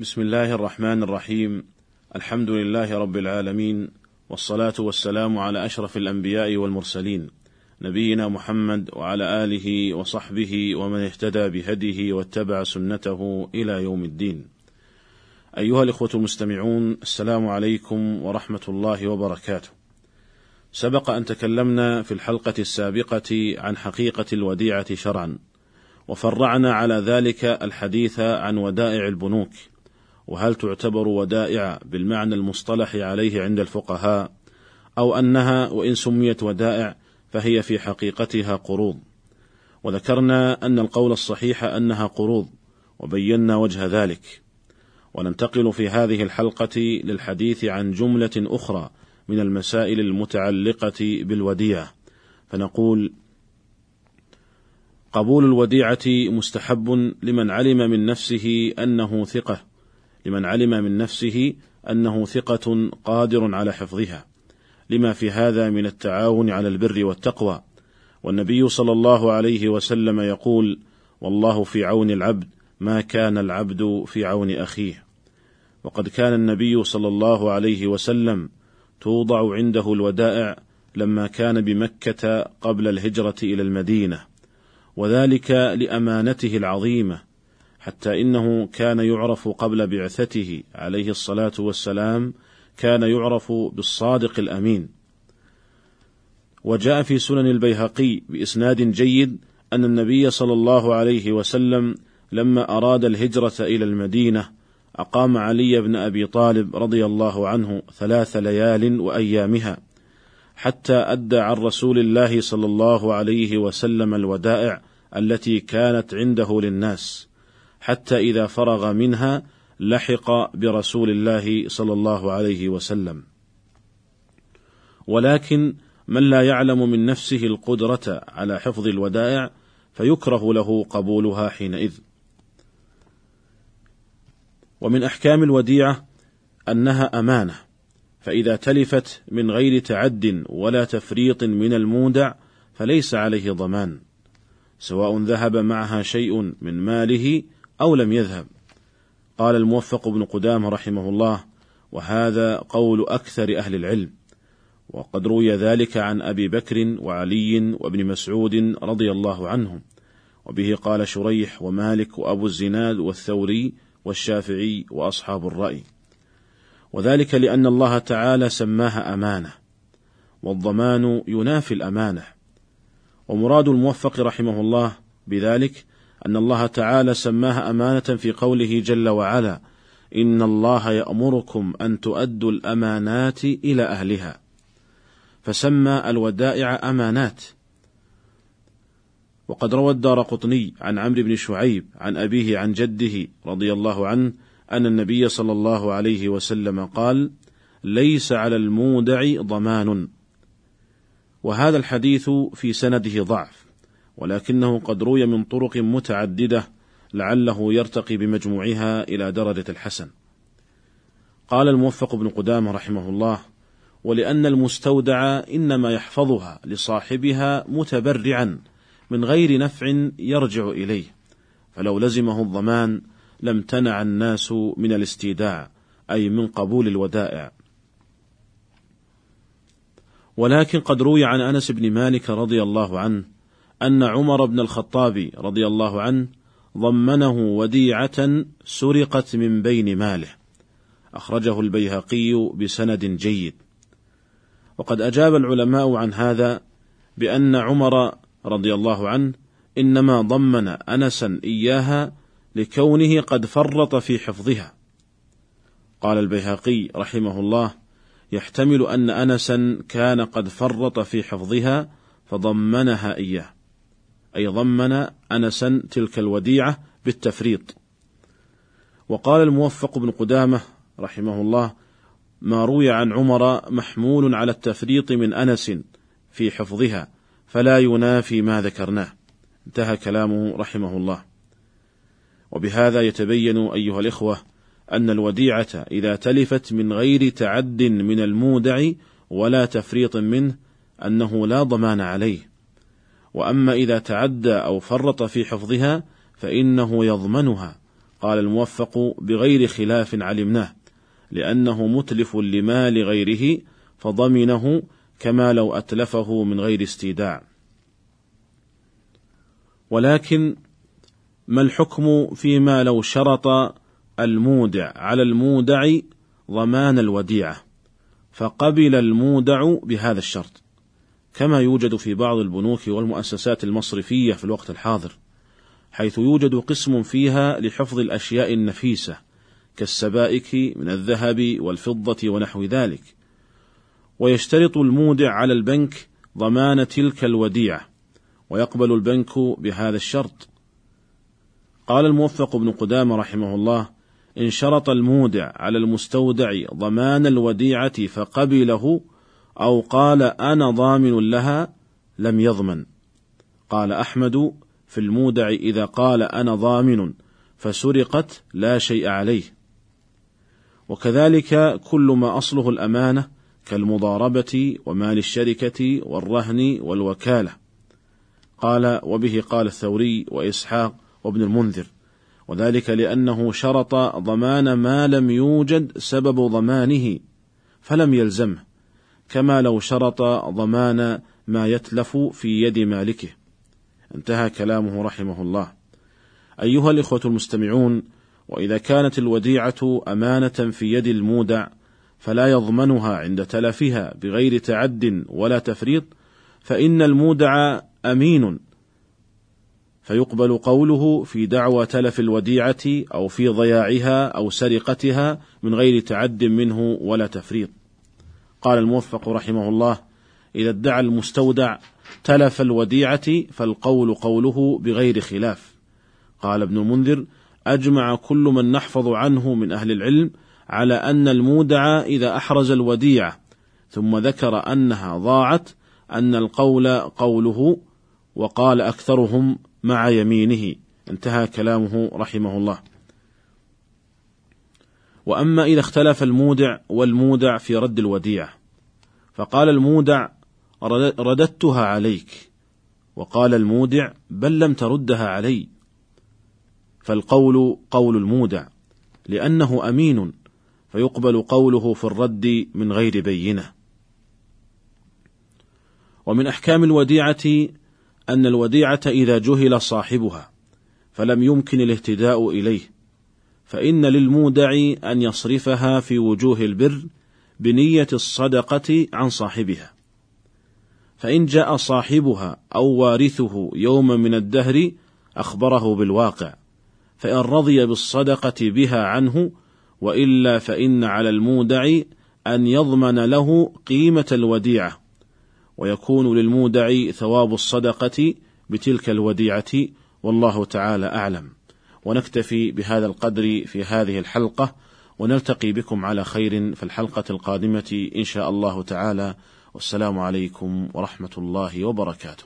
بسم الله الرحمن الرحيم الحمد لله رب العالمين والصلاة والسلام على أشرف الأنبياء والمرسلين نبينا محمد وعلى آله وصحبه ومن اهتدى بهديه واتبع سنته إلى يوم الدين. أيها الإخوة المستمعون السلام عليكم ورحمة الله وبركاته. سبق أن تكلمنا في الحلقة السابقة عن حقيقة الوديعة شرعا، وفرعنا على ذلك الحديث عن ودائع البنوك، وهل تعتبر ودائع بالمعنى المصطلح عليه عند الفقهاء، أو أنها وإن سميت ودائع فهي في حقيقتها قروض. وذكرنا أن القول الصحيح أنها قروض وبينا وجه ذلك. وننتقل في هذه الحلقة للحديث عن جملة أخرى من المسائل المتعلقة بالوديعة. فنقول قبول الوديعة مستحب لمن علم من نفسه أنه ثقة. لمن علم من نفسه أنه ثقة قادر على حفظها. لما في هذا من التعاون على البر والتقوى. والنبي صلى الله عليه وسلم يقول والله في عون العبد ما كان العبد في عون أخيه وقد كان النبي صلى الله عليه وسلم توضع عنده الودائع لما كان بمكة قبل الهجرة إلى المدينة. وذلك لأمانته العظيمة. حتى إنه كان يعرف قبل بعثته عليه الصلاة والسلام كان يعرف بالصادق الأمين. وجاء في سنن البيهقي بإسناد جيد أن النبي صلى الله عليه وسلم لما أراد الهجرة إلى المدينة أقام علي بن أبي طالب رضي الله عنه ثلاث ليال وأيامها حتى أدى عن رسول الله صلى الله عليه وسلم الودائع التي كانت عنده للناس. حتى إذا فرغ منها لحق برسول الله صلى الله عليه وسلم. ولكن من لا يعلم من نفسه القدرة على حفظ الودائع فيكره له قبولها حينئذ. ومن أحكام الوديعة أنها أمانة فإذا تلفت من غير تعد ولا تفريط من المودع فليس عليه ضمان سواء ذهب معها شيء من ماله أو لم يذهب. قال الموفق بن قدامة رحمه الله وهذا قول أكثر أهل العلم. وقد روي ذلك عن أبي بكر وعلي وابن مسعود رضي الله عنهم. وبه قال شريح ومالك وأبو الزناد والثوري والشافعي وأصحاب الرأي. وذلك لأن الله تعالى سماها أمانة والضمان ينافي الأمانة. ومراد الموفق رحمه الله بذلك أن الله تعالى سماها أمانة في قوله جل وعلا إن الله يأمركم أن تؤدوا الأمانات إلى أهلها. فسمى الودائع أمانات. وقد روى الدار قطني عن عمرو بن شعيب عن أبيه عن جده رضي الله عنه أن النبي صلى الله عليه وسلم قال ليس على المودع ضمان وهذا الحديث في سنده ضعف. ولكنه قد روي من طرق متعددة لعله يرتقي بمجموعها إلى درجة الحسن. قال الموفق بن قدامة رحمه الله ولأن المستودع إنما يحفظها لصاحبها متبرعا من غير نفع يرجع إليه فلو لزمه الضمان لامتنع الناس من الاستيداع أي من قبول الودائع. ولكن قد روي عن أنس بن مالك رضي الله عنه أن عمر بن الخطاب رضي الله عنه ضمنه وديعة سرقت من بين ماله. أخرجه البيهقي بسند جيد. وقد أجاب العلماء عن هذا بأن عمر رضي الله عنه إنما ضمن أنسا إياها لكونه قد فرط في حفظها. قال البيهقي رحمه الله يحتمل أن أنسا كان قد فرط في حفظها فضمنها إياه. أي ضمن أنسا تلك الوديعة بالتفريط. وقال الموفق بن قدامة رحمه الله ما روي عن عمر محمول على التفريط من أنس في حفظها فلا ينافي ما ذكرناه. انتهى كلامه رحمه الله. وبهذا يتبين أيها الإخوة أن الوديعة إذا تلفت من غير تعد من المودع ولا تفريط منه أنه لا ضمان عليه. وأما إذا تعدى أو فرط في حفظها فإنه يضمنها. قال الموفق بغير خلاف علمناه لأنه متلف لمال غيره فضمنه كما لو أتلفه من غير استيداع. ولكن ما الحكم فيما لو شرط المودع على المودع ضمان الوديعة؟ فقبل المودع بهذا الشرط. كما يوجد في بعض البنوك والمؤسسات المصرفية في الوقت الحاضر حيث يوجد قسم فيها لحفظ الأشياء النفيسة كالسبائك من الذهب والفضة ونحو ذلك. ويشترط المودع على البنك ضمان تلك الوديعة ويقبل البنك بهذا الشرط. قال الموفق بن قدامة رحمه الله إن شرط المودع على المستودع ضمان الوديعة فقبله أو قال أنا ضامن لها لم يضمن. قال أحمد في المودع إذا قال أنا ضامن فسرقت لا شيء عليه. وكذلك كل ما أصله الأمانة كالمضاربة ومال الشركة والرهن والوكالة. قال وبه قال الثوري وإسحاق وابن المنذر. وذلك لأنه شرط ضمان ما لم يوجد سبب ضمانه فلم يلزمه. كما لو شرط ضمان ما يتلف في يد مالكه. انتهى كلامه رحمه الله. أيها الإخوة المستمعون وإذا كانت الوديعة أمانة في يد المودع فلا يضمنها عند تلفها بغير تعد ولا تفريط فإن المودع أمين. فيقبل قوله في دعوى تلف الوديعة أو في ضياعها أو سرقتها من غير تعد منه ولا تفريط. قال الموفق رحمه الله: إذا ادعى المستودع تلف الوديعة فالقول قوله بغير خلاف. قال ابن المنذر: أجمع كل من نحفظ عنه من أهل العلم على أن المودع إذا أحرز الوديعة. ثم ذكر أنها ضاعت أن القول قوله وقال أكثرهم مع يمينه. انتهى كلامه رحمه الله. وأما إذا اختلف المودع والمودع في رد الوديعة. فقال المودع رددتها عليك. وقال المودع بل لم تردها علي. فالقول قول المودع لأنه أمين فيقبل قوله في الرد من غير بينة. ومن أحكام الوديعة أن الوديعة إذا جهل صاحبها فلم يمكن الاهتداء إليه. فإن للمودع أن يصرفها في وجوه البر بنية الصدقة عن صاحبها. فإن جاء صاحبها أو وارثه يوم من الدهر أخبره بالواقع فإن رضي بالصدقة بها عنه وإلا فإن على المودع أن يضمن له قيمة الوديعة ويكون للمودع ثواب الصدقة بتلك الوديعة والله تعالى أعلم. ونكتفي بهذا القدر في هذه الحلقة ونلتقي بكم على خير في الحلقة القادمة إن شاء الله تعالى. والسلام عليكم ورحمة الله وبركاته.